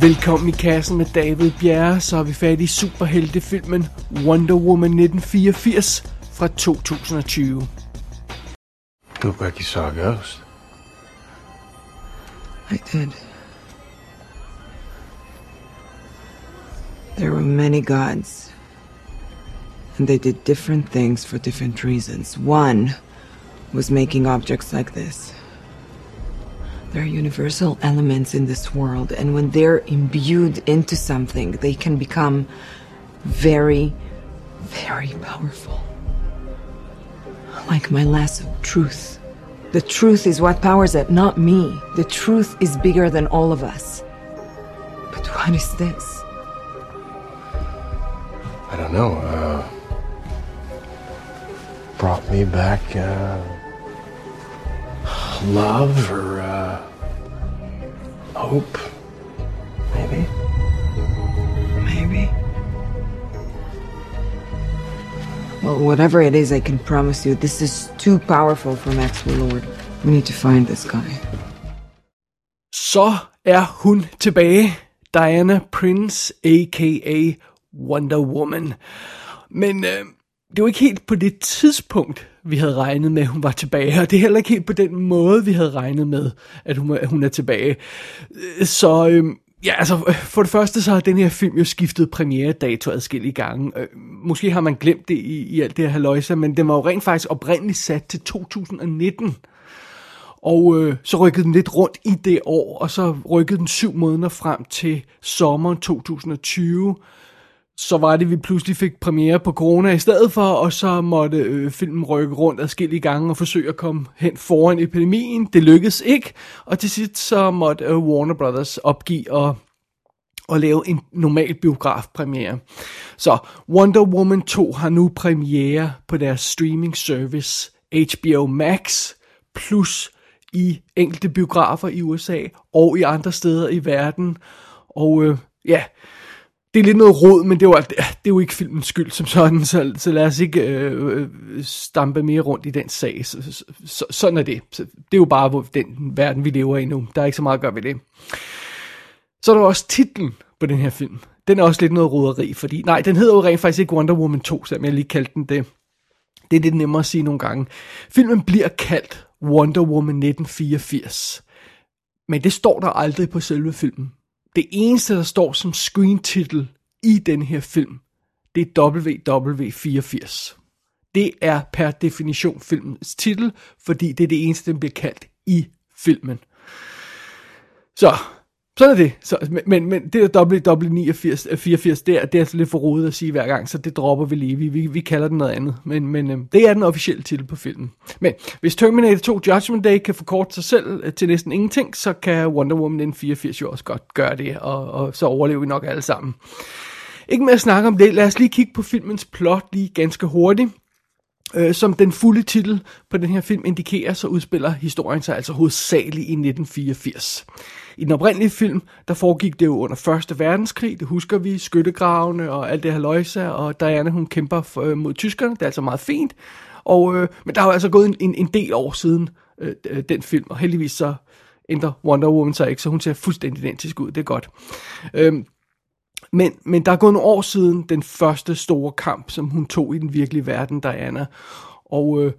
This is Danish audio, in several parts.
Velkommen i kassen med David Bjerre, så er vi fat i superheltefilmen Wonder Woman 1984 fra 2020. Look like you saw a ghost. I did. There were many gods. And they did different things for different reasons. One was making objects like this. Are universal elements in this world, and when they're imbued into something, they can become very, very powerful. Like my lasso, truth. The truth is what powers it, not me. The truth is bigger than all of us. But what is this? I don't know. Uh, brought me back uh, love or uh, hope, maybe. Maybe. Well, whatever it is, I can promise you this is too powerful for Maxwell Lord. We need to find this guy. Så er hun tilbage. Diana Prince, a.k.a. Wonder Woman. Men øh, det var ikke helt på det tidspunkt, vi havde regnet med, at hun var tilbage. Og det er heller ikke helt på den måde, vi havde regnet med, at hun, at hun er tilbage. Så øh, ja, altså for det første så har den her film jo skiftet premieredato adskillige gange. Øh, Måske har man glemt det i, i alt det her haløjse, men den var jo rent faktisk oprindeligt sat til 2019. Og øh, så rykkede den lidt rundt i det år, og så rykkede den syv måneder frem til sommeren 2020. Så var det, vi pludselig fik premiere på corona i stedet for, og så måtte øh, filmen rykke rundt adskillige gange og forsøge at komme hen foran epidemien. Det lykkedes ikke, og til sidst så måtte øh, Warner Brothers opgive og og lave en normal biografpremiere. Så Wonder Woman 2 har nu premiere på deres streaming service HBO Max, plus i enkelte biografer i USA og i andre steder i verden. Og øh, ja, det er lidt noget rod, men det er jo, det er jo ikke filmens skyld som sådan, så, så lad os ikke øh, øh, stampe mere rundt i den sag. Så, så, så, sådan er det. Så det er jo bare hvor- den verden, vi lever i nu. Der er ikke så meget at gøre ved det. Så er der også titlen på den her film. Den er også lidt noget roderi, fordi nej, den hedder jo rent faktisk ikke Wonder Woman 2, selvom jeg lige kaldte den det. Det er lidt nemmere at sige nogle gange. Filmen bliver kaldt Wonder Woman 1984. Men det står der aldrig på selve filmen. Det eneste, der står som screen-titel i den her film, det er WW84. Det er per definition filmens titel, fordi det er det eneste, den bliver kaldt i filmen. Så, sådan er det. Så, men, men, det der WW89, 84, det er, det er altså lidt for rodet at sige hver gang, så det dropper vi lige. Vi, vi, vi kalder den noget andet. Men, men øhm, det er den officielle titel på filmen. Men hvis Terminator 2 Judgment Day kan forkorte sig selv øh, til næsten ingenting, så kan Wonder Woman 84 jo også godt gøre det, og, og så overlever vi nok alle sammen. Ikke mere at snakke om det. Lad os lige kigge på filmens plot lige ganske hurtigt. Øh, som den fulde titel på den her film indikerer, så udspiller historien sig altså hovedsageligt i 1984. I den oprindelige film, der foregik det jo under 1. verdenskrig, det husker vi, skyttegravene og alt det her løjse, og Diana hun kæmper for, øh, mod tyskerne, det er altså meget fint. Og, øh, men der har jo altså gået en, en, en del år siden øh, øh, den film, og heldigvis så ændrer Wonder Woman sig ikke, så hun ser fuldstændig identisk ud, det er godt. Øhm, men, men der er gået nogle år siden den første store kamp, som hun tog i den virkelige verden, Diana. Og øh,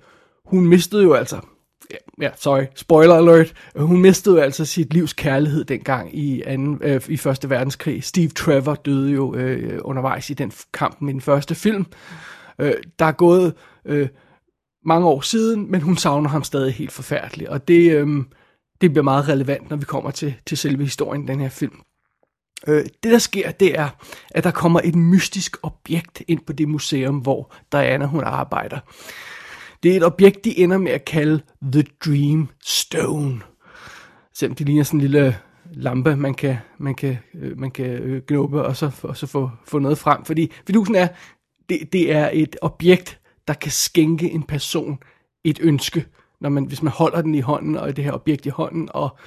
hun mistede jo altså, ja, ja, sorry, spoiler alert, hun mistede jo altså sit livs kærlighed dengang i, anden, øh, i første verdenskrig. Steve Trevor døde jo øh, undervejs i den kamp med den første film. Øh, der er gået øh, mange år siden, men hun savner ham stadig helt forfærdeligt. Og det, øh, det bliver meget relevant, når vi kommer til, til selve historien i den her film. Øh, det der sker, det er, at der kommer et mystisk objekt ind på det museum, hvor Diana hun arbejder. Det er et objekt, de ender med at kalde The Dream Stone. Selvom det ligner sådan en lille lampe, man kan, man kan, øh, man kan øh, og så, og så få, få noget frem. Fordi fidusen er, det, det er et objekt, der kan skænke en person et ønske. Når man, hvis man holder den i hånden, og det her objekt i hånden, og,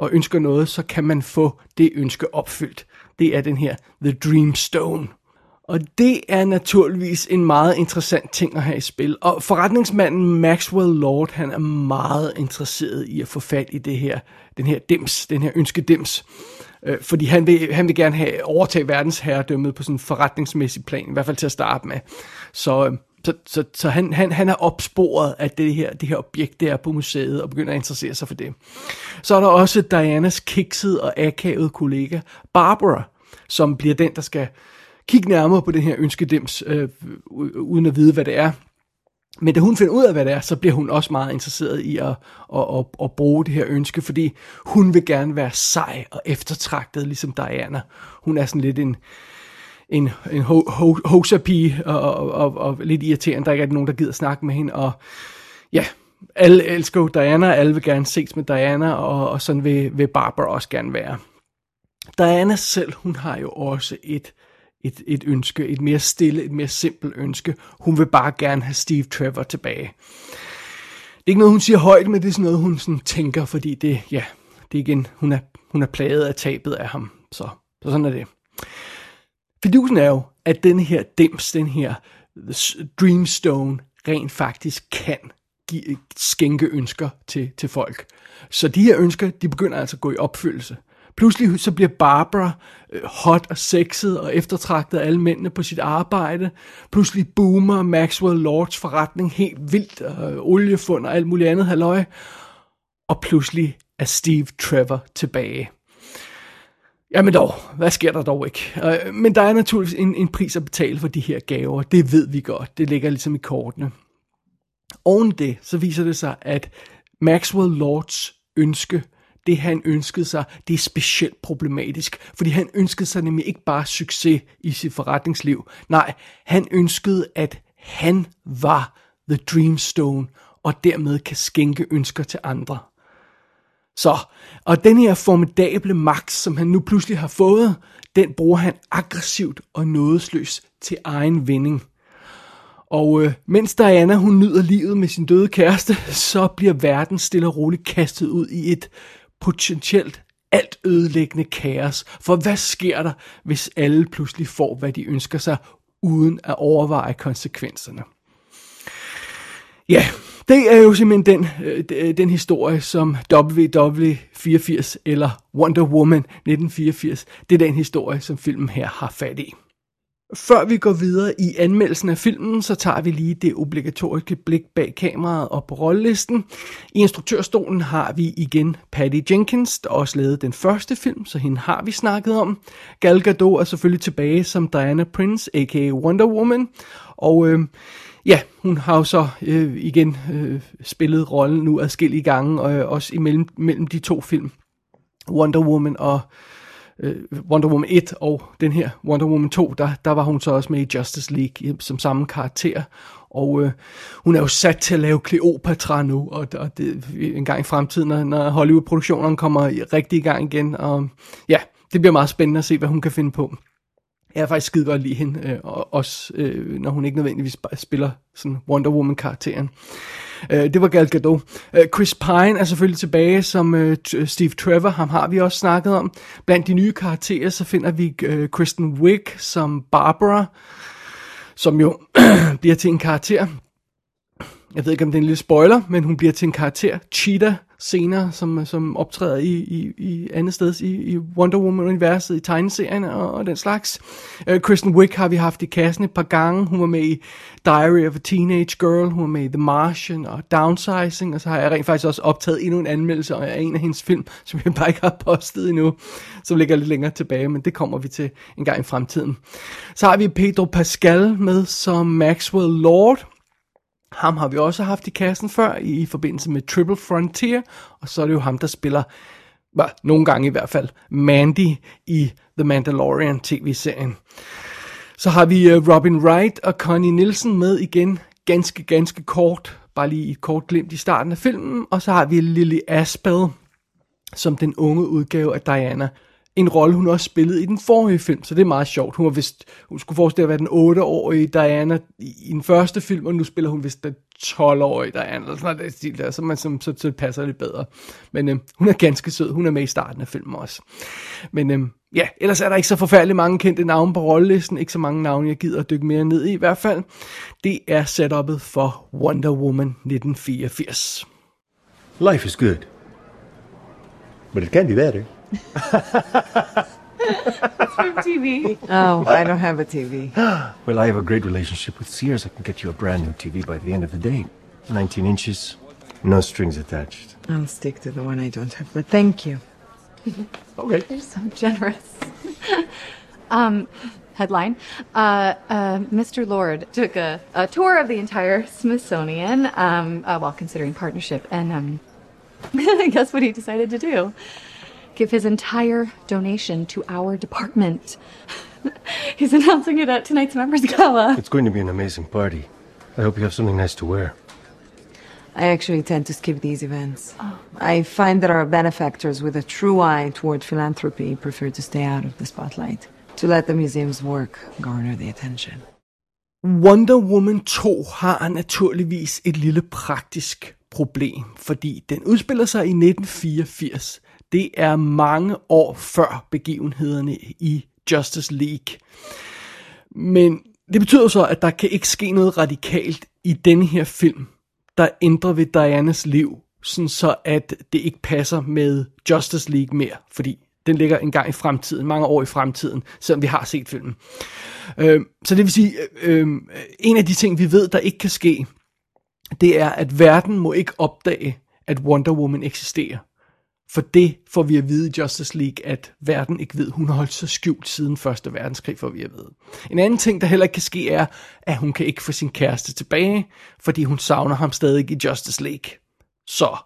og ønsker noget, så kan man få det ønske opfyldt. Det er den her The Dream Stone. Og det er naturligvis en meget interessant ting at have i spil. Og forretningsmanden Maxwell Lord, han er meget interesseret i at få fat i det her, den her dims, den her ønskedims. Øh, fordi han vil, han vil gerne have overtage verdensherredømmet på sådan en forretningsmæssig plan, i hvert fald til at starte med. Så, øh, så, så, så han, han, han er opsporet, at det her, det her objekt der er på museet, og begynder at interessere sig for det. Så er der også Dianas kiksede og akavede kollega, Barbara, som bliver den, der skal kigge nærmere på den her ønskedems, øh, uden at vide, hvad det er. Men da hun finder ud af, hvad det er, så bliver hun også meget interesseret i at, at, at, at bruge det her ønske, fordi hun vil gerne være sej og eftertragtet, ligesom Diana. Hun er sådan lidt en, en, en ho, ho, hoserpige og, og, og, og lidt irriterende. Der ikke er nogen, der gider snakke med hende. Og ja, alle elsker Diana, alle vil gerne ses med Diana, og, og sådan vil, vil Barbara også gerne være. Diana selv, hun har jo også et et, et ønske, et mere stille, et mere simpelt ønske. Hun vil bare gerne have Steve Trevor tilbage. Det er ikke noget, hun siger højt, men det er sådan noget, hun sådan tænker, fordi det, ja, det er igen, hun er, hun er plaget af tabet af ham. Så, så sådan er det. Fidusen er jo, at den her dims, den her Dreamstone, rent faktisk kan give, skænke ønsker til, til folk. Så de her ønsker, de begynder altså at gå i opfyldelse. Pludselig så bliver Barbara øh, hot og sexet og eftertragtet af alle mændene på sit arbejde. Pludselig boomer Maxwell Lords forretning helt vildt, og øh, oliefund og alt muligt andet halløj. Og pludselig er Steve Trevor tilbage. Jamen dog, hvad sker der dog ikke? Øh, men der er naturligvis en, en pris at betale for de her gaver. Det ved vi godt. Det ligger ligesom i kortene. Oven det, så viser det sig, at Maxwell Lords ønske det han ønskede sig, det er specielt problematisk, fordi han ønskede sig nemlig ikke bare succes i sit forretningsliv. Nej, han ønskede, at han var The Dreamstone, og dermed kan skænke ønsker til andre. Så, og den her formidable magt, som han nu pludselig har fået, den bruger han aggressivt og nådesløst til egen vinding. Og øh, mens Diana hun nyder livet med sin døde kæreste, så bliver verden stille og roligt kastet ud i et potentielt alt ødelæggende kaos. For hvad sker der, hvis alle pludselig får, hvad de ønsker sig, uden at overveje konsekvenserne? Ja, det er jo simpelthen den, øh, øh den historie, som WW84 eller Wonder Woman 1984, det er den historie, som filmen her har fat i. Før vi går videre i anmeldelsen af filmen, så tager vi lige det obligatoriske blik bag kameraet og på rollelisten. I instruktørstolen har vi igen Patty Jenkins, der også lavede den første film, så hende har vi snakket om. Gal Gadot er selvfølgelig tilbage som Diana Prince, a.k.a. Wonder Woman. Og øh, ja, hun har jo så øh, igen øh, spillet rollen nu adskillige gange, og øh, også imellem mellem de to film. Wonder Woman og øh, Wonder Woman 1 og den her Wonder Woman 2, der, der var hun så også med i Justice League øh, som samme karakter. Og øh, hun er jo sat til at lave Cleopatra nu, og, og det, en gang i fremtiden, når, når Hollywood-produktionerne kommer rigtig i gang igen. Og ja, det bliver meget spændende at se, hvad hun kan finde på. Jeg er faktisk skide godt lide hende, øh, også øh, når hun ikke nødvendigvis spiller sådan Wonder Woman-karakteren. Øh, det var Gal Gadot. Øh, Chris Pine er selvfølgelig tilbage som øh, øh, Steve Trevor, ham har vi også snakket om. Blandt de nye karakterer, så finder vi øh, Kristen Wiig som Barbara, som jo bliver til en karakter. Jeg ved ikke, om det er en lille spoiler, men hun bliver til en karakter. Cheetah senere, som, som optræder i, i, i andet sted i, i Wonder Woman-universet, i tegneserien og, og den slags. Uh, Kristen Wiig har vi haft i kassen et par gange. Hun var med i Diary of a Teenage Girl, hun var med i The Martian og Downsizing, og så har jeg rent faktisk også optaget endnu en anmeldelse af en af hendes film, som jeg bare ikke har postet endnu, som ligger lidt længere tilbage, men det kommer vi til en gang i fremtiden. Så har vi Pedro Pascal med som Maxwell Lord, ham har vi også haft i kassen før i, i forbindelse med Triple Frontier, og så er det jo ham, der spiller, bah, nogle gange i hvert fald, Mandy i The Mandalorian tv-serien. Så har vi uh, Robin Wright og Connie Nielsen med igen, ganske, ganske kort, bare lige et kort glimt i starten af filmen, og så har vi Lily Aspel som den unge udgave af Diana en rolle, hun også spillede i den forrige film, så det er meget sjovt. Hun, var vist, hun skulle forestille at være den 8-årige Diana i, i den første film, og nu spiller hun vist den 12-årige Diana, eller sådan noget stil der, så, man, så, så, så passer lidt bedre. Men øh, hun er ganske sød, hun er med i starten af filmen også. Men øh, ja, ellers er der ikke så forfærdeligt mange kendte navne på rollelisten, ikke så mange navne, jeg gider at dykke mere ned i i hvert fald. Det er setupet for Wonder Woman 1984. Life is good. But it can be better. From TV. Oh, I don't have a TV. Well, I have a great relationship with Sears. I can get you a brand new TV by the end of the day. 19 inches, no strings attached. I'll stick to the one I don't have, but thank you. Okay. You're so generous. um, headline: uh, uh, Mr. Lord took a, a tour of the entire Smithsonian um, uh, while considering partnership, and um, guess what he decided to do? Give his entire donation to our department. He's announcing it at tonight's members gala. It's going to be an amazing party. I hope you have something nice to wear. I actually tend to skip these events. I find that our benefactors with a true eye toward philanthropy prefer to stay out of the spotlight, to let the museum's work garner the attention. Wonder Woman 2 har naturligvis et lille praktisk problem, fordi den udspiller sig i 1984. Det er mange år før begivenhederne i Justice League. Men det betyder så, at der kan ikke ske noget radikalt i denne her film, der ændrer ved Dianas liv, sådan så at det ikke passer med Justice League mere, fordi den ligger en gang i fremtiden, mange år i fremtiden, selvom vi har set filmen. Øh, så det vil sige, øh, en af de ting, vi ved, der ikke kan ske, det er, at verden må ikke opdage, at Wonder Woman eksisterer. For det får vi at vide i Justice League, at verden ikke ved. Hun har holdt sig skjult siden Første Verdenskrig, får vi at vide. En anden ting, der heller ikke kan ske, er, at hun kan ikke få sin kæreste tilbage, fordi hun savner ham stadig i Justice League. Så,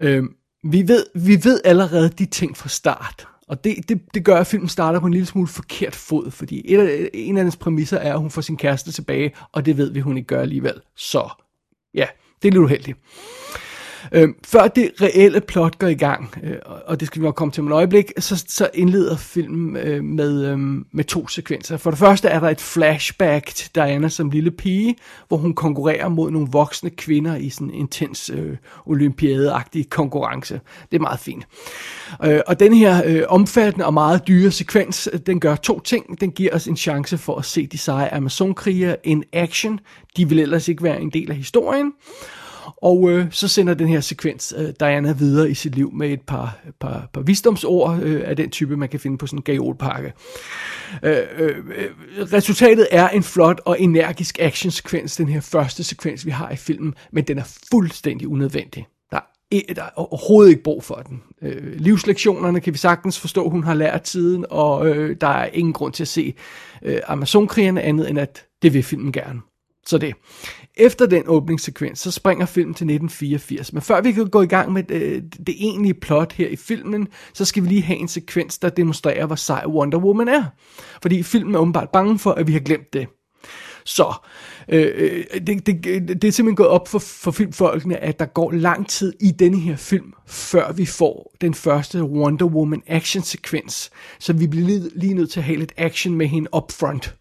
øh, vi, ved, vi ved allerede de ting fra start. Og det, det, det gør, at filmen starter på en lille smule forkert fod, fordi et af, en af dens præmisser er, at hun får sin kæreste tilbage, og det ved vi, hun ikke gør alligevel. Så, ja, det er lidt uheldigt. Øh, før det reelle plot går i gang, øh, og det skal vi nok komme til om et øjeblik, så, så indleder filmen øh, med, øh, med to sekvenser. For det første er der et flashback til Diana som lille pige, hvor hun konkurrerer mod nogle voksne kvinder i sådan en intens øh, olympiadeagtig konkurrence. Det er meget fint. Øh, og den her øh, omfattende og meget dyre sekvens, øh, den gør to ting. Den giver os en chance for at se de seje Amazon-krigere in action. De vil ellers ikke være en del af historien. Og øh, så sender den her sekvens øh, Diana videre i sit liv med et par, par, par visdomsord øh, af den type, man kan finde på sådan en gajolpakke. Øh, øh, resultatet er en flot og energisk actionsekvens, den her første sekvens, vi har i filmen, men den er fuldstændig unødvendig. Der er, der er overhovedet ikke brug for den. Øh, livslektionerne kan vi sagtens forstå, hun har lært tiden, og øh, der er ingen grund til at se øh, Amazonkrigerne andet end, at det vil filmen gerne. Så det. Efter den åbningssekvens, så springer filmen til 1984. Men før vi kan gå i gang med det, det egentlige plot her i filmen, så skal vi lige have en sekvens, der demonstrerer, hvor sej Wonder Woman er. Fordi filmen er åbenbart bange for, at vi har glemt det. Så øh, øh det, det, det er simpelthen gået op for, for filmfolkene, at der går lang tid i denne her film, før vi får den første Wonder Woman action sekvens. Så vi bliver lige, lige nødt til at have lidt action med hende up front.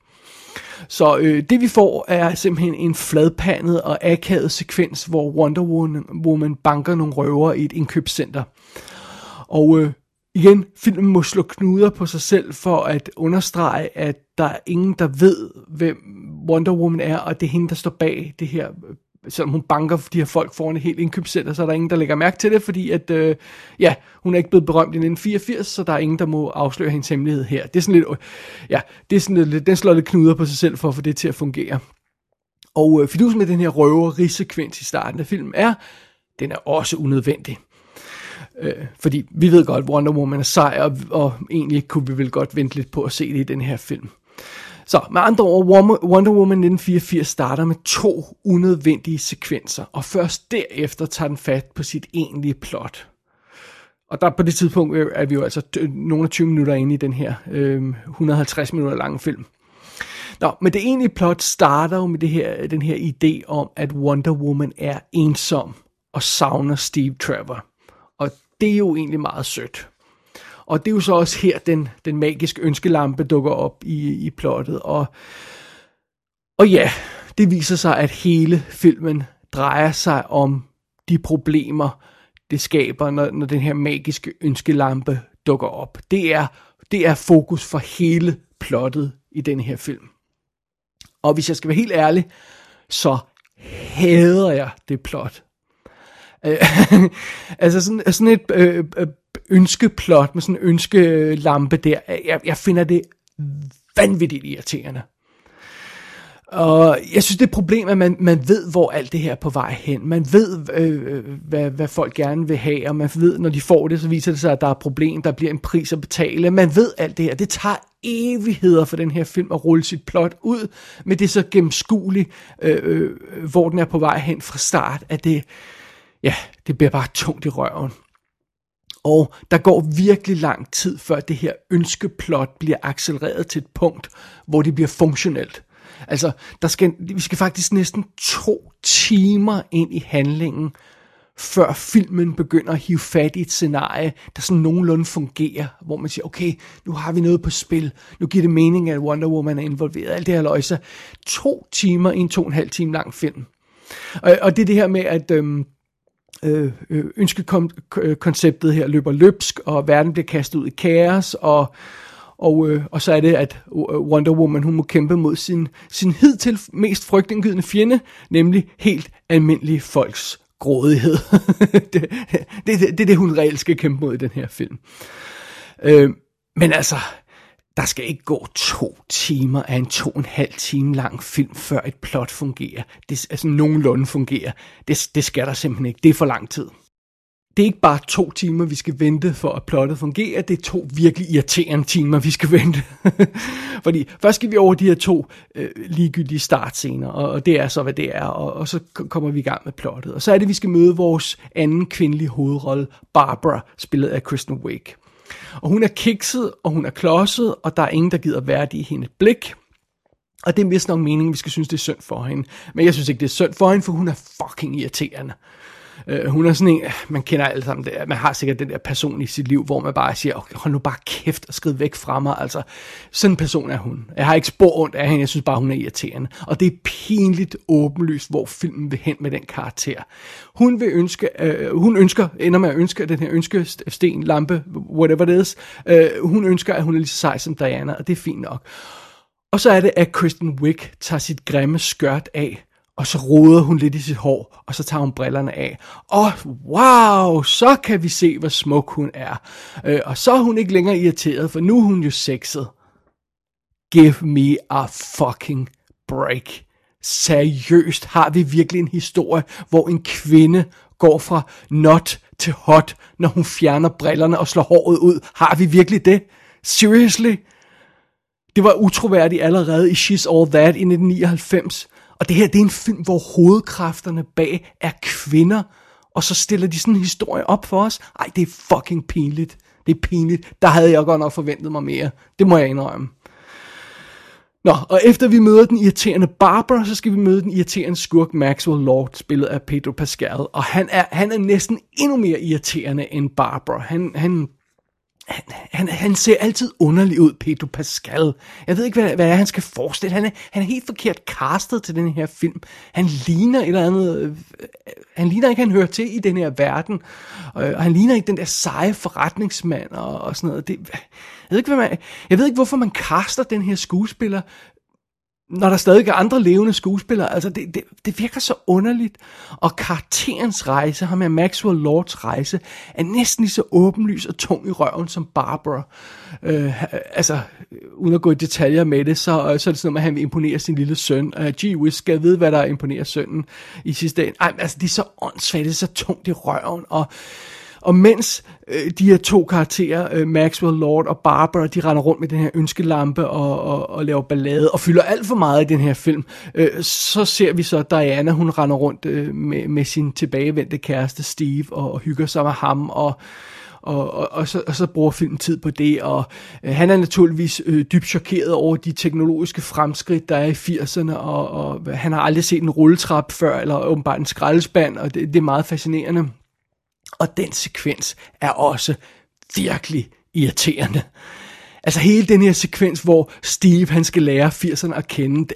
Så øh, det vi får er simpelthen en fladpandet og akavet sekvens, hvor Wonder Woman, Woman banker nogle røver i et indkøbscenter. Og øh, igen, filmen må slå knuder på sig selv for at understrege, at der er ingen, der ved, hvem Wonder Woman er, og det er hende, der står bag det her øh, selvom hun banker de her folk foran et helt indkøbscenter, så er der ingen, der lægger mærke til det, fordi at, øh, ja, hun er ikke blevet berømt i 1984, så der er ingen, der må afsløre hendes hemmelighed her. Det er sådan lidt, øh, ja, det er sådan lidt, den slår lidt knuder på sig selv for at få det til at fungere. Og øh, fidusen med den her røverisekvens i starten af filmen er, den er også unødvendig. Øh, fordi vi ved godt, Wonder Woman er sej, og, og egentlig kunne vi vel godt vente lidt på at se det i den her film. Så med andre ord, Wonder Woman 1984 starter med to unødvendige sekvenser, og først derefter tager den fat på sit egentlige plot. Og der på det tidspunkt øh, er vi jo altså nogle af 20 minutter inde i den her øh, 150 minutter lange film. Nå, men det egentlige plot starter jo med det her, den her idé om, at Wonder Woman er ensom og savner Steve Trevor. Og det er jo egentlig meget sødt. Og det er jo så også her, den, den magiske ønskelampe dukker op i, i plottet. Og, og ja, det viser sig, at hele filmen drejer sig om de problemer, det skaber, når, når den her magiske ønskelampe dukker op. Det er, det er fokus for hele plottet i den her film. Og hvis jeg skal være helt ærlig, så hader jeg det plot. Øh, altså sådan, sådan et øh, øh, ønskeplot med sådan en ønskelampe der, jeg, jeg finder det vanvittigt irriterende. Og jeg synes, det er et problem, at man, man ved, hvor alt det her er på vej hen. Man ved, øh, øh, hvad, hvad folk gerne vil have, og man ved, når de får det, så viser det sig, at der er et problem, der bliver en pris at betale. Man ved alt det her. Det tager evigheder for den her film at rulle sit plot ud, men det er så gennemskueligt, øh, øh, hvor den er på vej hen fra start, at det, ja, det bliver bare tungt i røven. Og der går virkelig lang tid, før det her ønskeplot bliver accelereret til et punkt, hvor det bliver funktionelt. Altså, der skal, vi skal faktisk næsten to timer ind i handlingen, før filmen begynder at hive fat i et scenarie, der sådan nogenlunde fungerer, hvor man siger, okay, nu har vi noget på spil, nu giver det mening, at Wonder Woman er involveret, alt det her løjse. To timer i en to og en halv time lang film. Og, og det er det her med, at øhm, Øh, øh, ønskekonceptet her løber løbsk, og verden bliver kastet ud i kaos, og og, øh, og så er det, at Wonder Woman hun må kæmpe mod sin, sin hidtil mest frygtindgydende fjende, nemlig helt almindelige folks grådighed. det, det, det, det er det, hun reelt skal kæmpe mod i den her film. Øh, men altså, der skal ikke gå to timer af en to og en halv time lang film, før et plot fungerer. Det, altså nogenlunde fungerer. Det, det skal der simpelthen ikke. Det er for lang tid det er ikke bare to timer, vi skal vente for at plottet fungerer, det er to virkelig irriterende timer, vi skal vente. Fordi først skal vi over de her to øh, ligegyldige startscener, og, og det er så, hvad det er, og, og så kommer vi i gang med plottet. Og så er det, vi skal møde vores anden kvindelige hovedrolle, Barbara, spillet af Kristen Wiig. Og hun er kikset, og hun er klodset, og der er ingen, der gider værdige i hendes blik. Og det er vist nok meningen, vi skal synes, det er synd for hende. Men jeg synes ikke, det er synd for hende, for hun er fucking irriterende. Øh, hun er sådan en, man kender alle sammen det, man har sikkert den der person i sit liv, hvor man bare siger, okay, hold nu bare kæft og skrid væk fra mig. Altså, sådan en person er hun. Jeg har ikke spor ondt af hende, jeg synes bare, hun er irriterende. Og det er pinligt åbenlyst, hvor filmen vil hen med den karakter. Hun vil ønske, øh, hun ønsker, ender med at ønske den her ønske sten, lampe, whatever it is. Øh, hun ønsker, at hun er lige så sej som Diana, og det er fint nok. Og så er det, at Kristen Wiig tager sit grimme skørt af, og så roder hun lidt i sit hår, og så tager hun brillerne af. Og wow, så kan vi se, hvor smuk hun er. Øh, og så er hun ikke længere irriteret, for nu er hun jo sexet. Give me a fucking break. Seriøst, har vi virkelig en historie, hvor en kvinde går fra not til hot, når hun fjerner brillerne og slår håret ud? Har vi virkelig det? Seriously? Det var utroværdigt allerede i She's All That i 1999. Og det her, det er en film, hvor hovedkræfterne bag er kvinder, og så stiller de sådan en historie op for os. Ej, det er fucking pinligt. Det er pinligt. Der havde jeg godt nok forventet mig mere. Det må jeg indrømme. Nå, og efter vi møder den irriterende Barbara, så skal vi møde den irriterende skurk Maxwell Lord, spillet af Pedro Pascal. Og han er, han er næsten endnu mere irriterende end Barbara. Han, han han, han, han ser altid underlig ud, Pedro Pascal. Jeg ved ikke, hvad, hvad er, han skal forestille. Han er, han er helt forkert castet til den her film. Han ligner et eller andet... Øh, han ligner ikke, han hører til i den her verden. Og, og han ligner ikke den der seje forretningsmand og, og sådan noget. Det, jeg, ved ikke, hvad man, jeg ved ikke, hvorfor man caster den her skuespiller når der stadig er andre levende skuespillere, altså det, det, det virker så underligt. Og karakterens rejse, ham med Maxwell Lords rejse, er næsten lige så åbenlys og tung i røven som Barbara. Øh, altså, uden at gå i detaljer med det, så, øh, så er det sådan noget, at han vil imponere sin lille søn. Øh, gee whiz, skal jeg vide, hvad der imponerer sønnen i sidste ende? Ej, altså, det er så åndssvagt, det er så tungt i røven, og og mens øh, de her to karakterer, øh, Maxwell Lord og Barbara, de render rundt med den her ønskelampe og, og, og laver ballade og fylder alt for meget i den her film, øh, så ser vi så Diana, hun render rundt øh, med, med sin tilbagevendte kæreste Steve og, og hygger sig med ham og og, og, og, så, og så bruger filmen tid på det, og øh, han er naturligvis øh, dybt chokeret over de teknologiske fremskridt, der er i 80'erne, og, og han har aldrig set en rulletrap før, eller åbenbart en skraldespand, og det, det er meget fascinerende. Og den sekvens er også virkelig irriterende. Altså hele den her sekvens, hvor Steve han skal lære 80'erne at kende, det,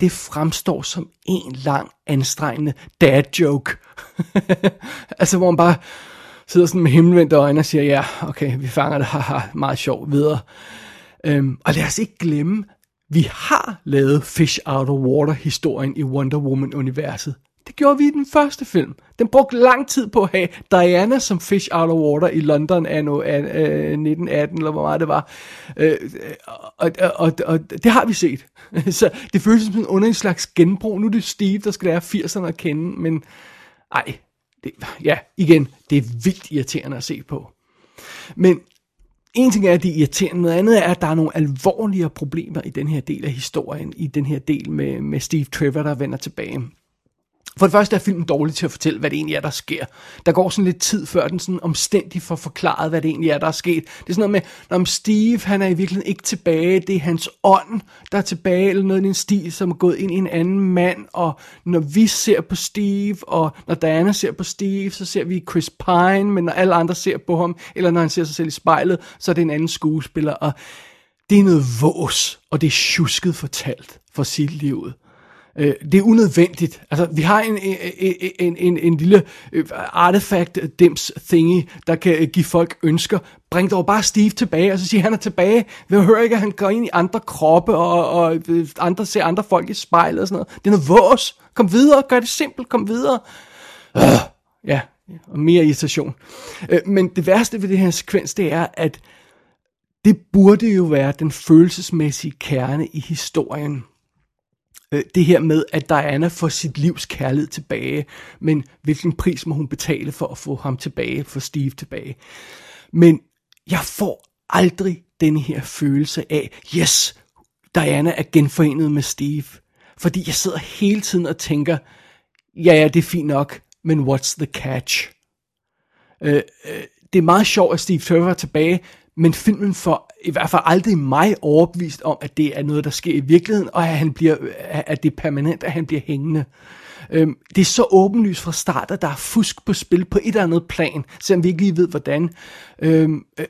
det fremstår som en lang, anstrengende dad joke. altså hvor man bare sidder sådan med himmelvendte øjne og siger, ja, okay, vi fanger det, haha, meget sjovt, videre. Øhm, og lad os ikke glemme, vi har lavet Fish Out of Water historien i Wonder Woman-universet det gjorde vi i den første film. Den brugte lang tid på at have Diana som fish out of water i London anno øh, 1918, eller hvor meget det var. Øh, øh, og, og, og, og det har vi set. Så det føles som en underlig slags genbrug. Nu er det Steve, der skal lære 80'erne at kende, men ej, det, ja, igen, det er vildt irriterende at se på. Men en ting er, at det er irriterende, noget andet er, at der er nogle alvorlige problemer i den her del af historien, i den her del med, med Steve Trevor, der vender tilbage. For det første er filmen dårlig til at fortælle, hvad det egentlig er, der sker. Der går sådan lidt tid, før den sådan omstændigt får forklaret, hvad det egentlig er, der er sket. Det er sådan noget med, når Steve, han er i virkeligheden ikke tilbage, det er hans ånd, der er tilbage, eller noget i en stil, som er gået ind i en anden mand, og når vi ser på Steve, og når Diana ser på Steve, så ser vi Chris Pine, men når alle andre ser på ham, eller når han ser sig selv i spejlet, så er det en anden skuespiller, og det er noget vås, og det er tjusket fortalt for sit livet. Øh, det er unødvendigt. Altså, vi har en, en, en, en, en lille øh, artefakt dims thingy, der kan øh, give folk ønsker. Bring dog bare Steve tilbage, og så siger han er tilbage. Vi hører ikke, at han går ind i andre kroppe, og, og øh, andre ser andre folk i spejlet og sådan noget. Det er noget vås. Kom videre, gør det simpelt, kom videre. Øh, ja, og mere irritation. Men det værste ved det her sekvens, det er, at det burde jo være den følelsesmæssige kerne i historien øh, det her med, at Diana får sit livs kærlighed tilbage, men hvilken pris må hun betale for at få ham tilbage, for Steve tilbage. Men jeg får aldrig den her følelse af, yes, Diana er genforenet med Steve. Fordi jeg sidder hele tiden og tænker, ja, ja, det er fint nok, men what's the catch? Øh, øh, det er meget sjovt, at Steve Trevor er tilbage, men filmen får i hvert fald aldrig mig overbevist om, at det er noget, der sker i virkeligheden, og at, han bliver, at det er permanent, at han bliver hængende. Øhm, det er så åbenlyst fra start, at der er fusk på spil på et eller andet plan, selvom vi ikke lige ved, hvordan. Øhm, øh,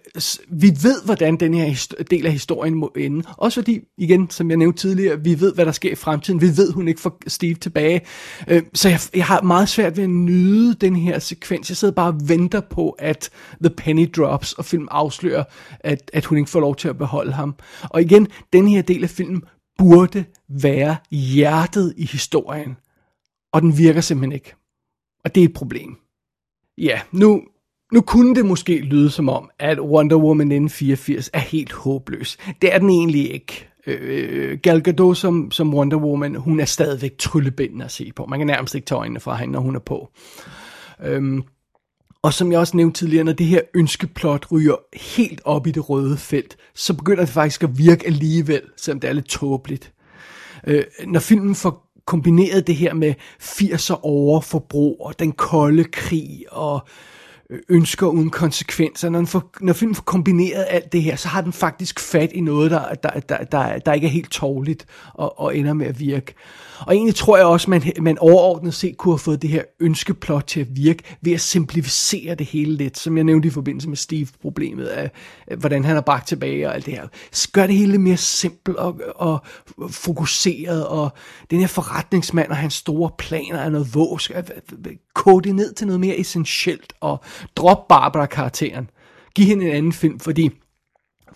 vi ved, hvordan den her del af historien må ende. Også fordi, igen, som jeg nævnte tidligere, vi ved, hvad der sker i fremtiden. Vi ved, hun ikke får Steve tilbage. Øhm, så jeg, jeg har meget svært ved at nyde den her sekvens. Jeg sidder bare og venter på, at The Penny Drops, og film afslører, at, at hun ikke får lov til at beholde ham. Og igen, den her del af filmen burde være hjertet i historien og den virker simpelthen ikke. Og det er et problem. Ja, nu, nu kunne det måske lyde som om, at Wonder Woman 1984 er helt håbløs. Det er den egentlig ikke. Øh, Gal Gadot som, som Wonder Woman, hun er stadigvæk tryllebindende at se på. Man kan nærmest ikke tage øjnene fra hende, når hun er på. Øhm, og som jeg også nævnte tidligere, når det her ønskeplot ryger helt op i det røde felt, så begynder det faktisk at virke alligevel, selvom det er lidt tåbeligt. Øh, når filmen får kombineret det her med 80'er overforbrug og den kolde krig og ønsker uden konsekvenser. Når, den får, når filmen får kombineret alt det her, så har den faktisk fat i noget, der, der, der, der, der ikke er helt tårligt og, og ender med at virke. Og egentlig tror jeg også, man, man overordnet set kunne have fået det her ønskeplot til at virke ved at simplificere det hele lidt, som jeg nævnte i forbindelse med Steve-problemet af, hvordan han er bragt tilbage og alt det her. Gør det hele mere simpelt og, og fokuseret, og den her forretningsmand og hans store planer er noget vås. Kode det ned til noget mere essentielt, og drop Barbara-karakteren. Giv hende en anden film, fordi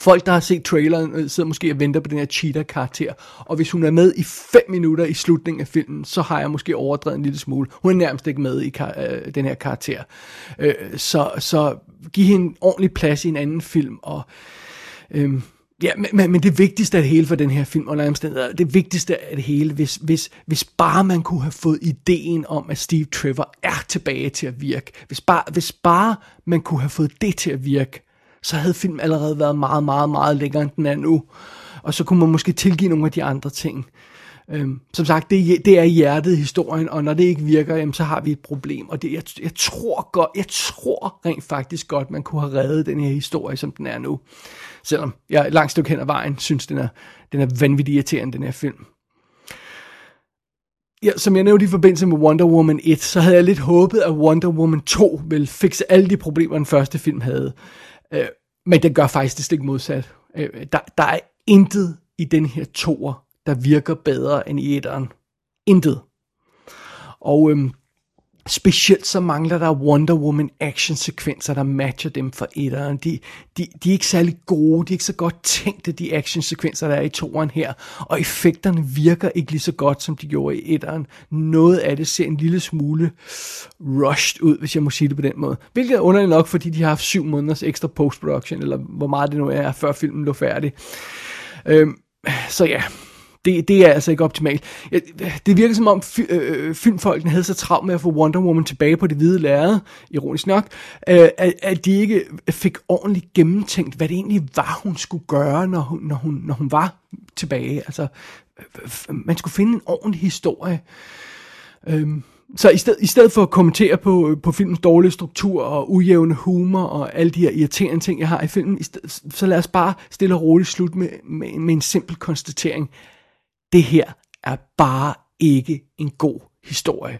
Folk, der har set traileren, øh, sidder måske og venter på den her cheetah-karakter. Og hvis hun er med i 5 minutter i slutningen af filmen, så har jeg måske overdrevet en lille smule. Hun er nærmest ikke med i øh, den her karakter. Øh, så, så giv hende ordentlig plads i en anden film. Og, øh, ja, men, men det vigtigste af det hele for den her film, under omstændigheder, det vigtigste af det hele, hvis, hvis, hvis bare man kunne have fået ideen om, at Steve Trevor er tilbage til at virke. Hvis bare, hvis bare man kunne have fået det til at virke, så havde filmen allerede været meget, meget, meget længere end den er nu. Og så kunne man måske tilgive nogle af de andre ting. Øhm, som sagt, det, det er hjertet i historien, og når det ikke virker, jamen, så har vi et problem. Og det, jeg, jeg tror godt, jeg tror rent faktisk godt, man kunne have reddet den her historie, som den er nu. Selvom jeg langt stykke hen ad vejen synes, den er, den er vanvittig irriterende, den her film. Ja, som jeg nævnte i forbindelse med Wonder Woman 1, så havde jeg lidt håbet, at Wonder Woman 2 ville fikse alle de problemer, den første film havde. Øh, men det gør faktisk det stik modsat. Øh, der, der er intet i den her toer, der virker bedre end i etteren. Intet. Og øhm, Specielt så mangler der Wonder Woman action sekvenser, der matcher dem for etteren. De, de, de er ikke særlig gode, de er ikke så godt tænkte, de action sekvenser, der er i toeren her. Og effekterne virker ikke lige så godt, som de gjorde i etteren. Noget af det ser en lille smule rushed ud, hvis jeg må sige det på den måde. Hvilket er underligt nok, fordi de har haft syv måneders ekstra post-production, eller hvor meget det nu er, før filmen lå færdig. Øhm, så ja, det, det er altså ikke optimalt. Det virker som om fy, øh, øh, filmfolkene havde så travlt med at få Wonder Woman tilbage på det hvide lærred, ironisk nok, øh, at, at de ikke fik ordentligt gennemtænkt, hvad det egentlig var, hun skulle gøre, når hun, når hun, når hun var tilbage. Altså, man skulle finde en ordentlig historie. Øh, så i, sted, i stedet for at kommentere på, øh, på filmens dårlige struktur og ujævne humor og alle de her irriterende ting, jeg har i filmen, i sted, så lad os bare stille og roligt slut med, med, med en simpel konstatering det her er bare ikke en god historie.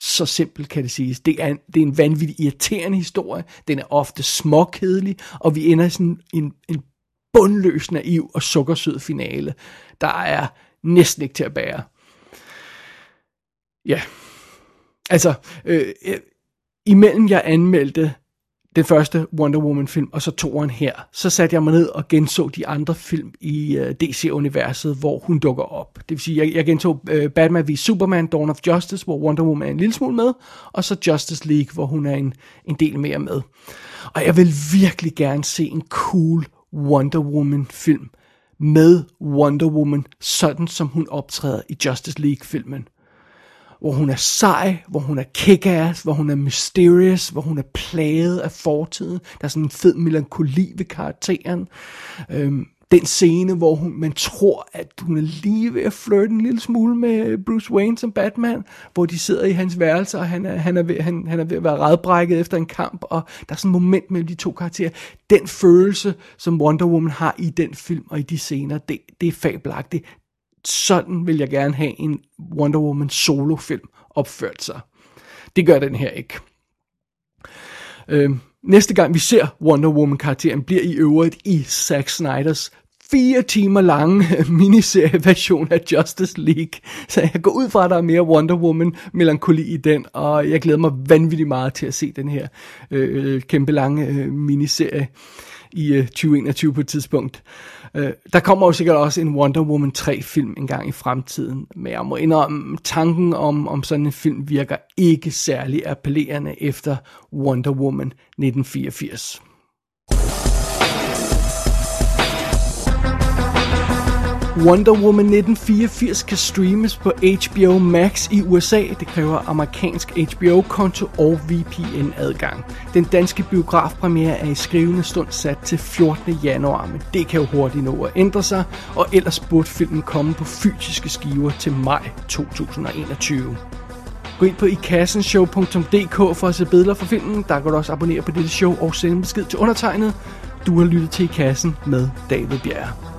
Så simpelt kan det siges. Det er, en, det er en vanvittig irriterende historie. Den er ofte småkedelig, og vi ender i sådan en, en bundløs, naiv og sukkersød finale, der er næsten ikke til at bære. Ja, altså, øh, imellem jeg anmeldte den første Wonder Woman film, og så toeren her, så satte jeg mig ned og genså de andre film i uh, øh, DC-universet, hvor hun dukker op. Det vil sige, jeg, jeg gentog uh, øh, Batman v Superman, Dawn of Justice, hvor Wonder Woman er en lille smule med, og så Justice League, hvor hun er en, en del mere med. Og jeg vil virkelig gerne se en cool Wonder Woman film med Wonder Woman, sådan som hun optræder i Justice League-filmen hvor hun er sej, hvor hun er kickass, hvor hun er mysterious, hvor hun er plaget af fortiden. Der er sådan en fed melankoli ved karakteren. Øhm, den scene, hvor hun, man tror, at hun er lige ved at flirte en lille smule med Bruce Wayne som Batman, hvor de sidder i hans værelse, og han er, han er, ved, han, han er ved at være redbrækket efter en kamp, og der er sådan et moment mellem de to karakterer. Den følelse, som Wonder Woman har i den film og i de scener, det, det er fabelagtigt sådan vil jeg gerne have en Wonder Woman solofilm opført sig. Det gør den her ikke. Øh, næste gang vi ser Wonder Woman-karakteren bliver i øvrigt i Zack Snyders fire timer lange miniserie-version af Justice League. Så jeg går ud fra, at der er mere Wonder Woman melankoli i den, og jeg glæder mig vanvittigt meget til at se den her øh, kæmpe lange øh, miniserie i øh, 2021 på et tidspunkt. Øh, der kommer jo sikkert også en Wonder Woman 3-film en gang i fremtiden, men jeg må indrømme, tanken om, om sådan en film virker ikke særlig appellerende efter Wonder Woman 1984. Wonder Woman 1984 kan streames på HBO Max i USA. Det kræver amerikansk HBO-konto og VPN-adgang. Den danske biografpremiere er i skrivende stund sat til 14. januar, men det kan jo hurtigt nå at ændre sig, og ellers burde filmen komme på fysiske skiver til maj 2021. Gå ind på ikassenshow.dk for at se billeder fra filmen. Der kan du også abonnere på dette show og sende en besked til undertegnet. Du har lyttet til I Kassen med David Bjerre.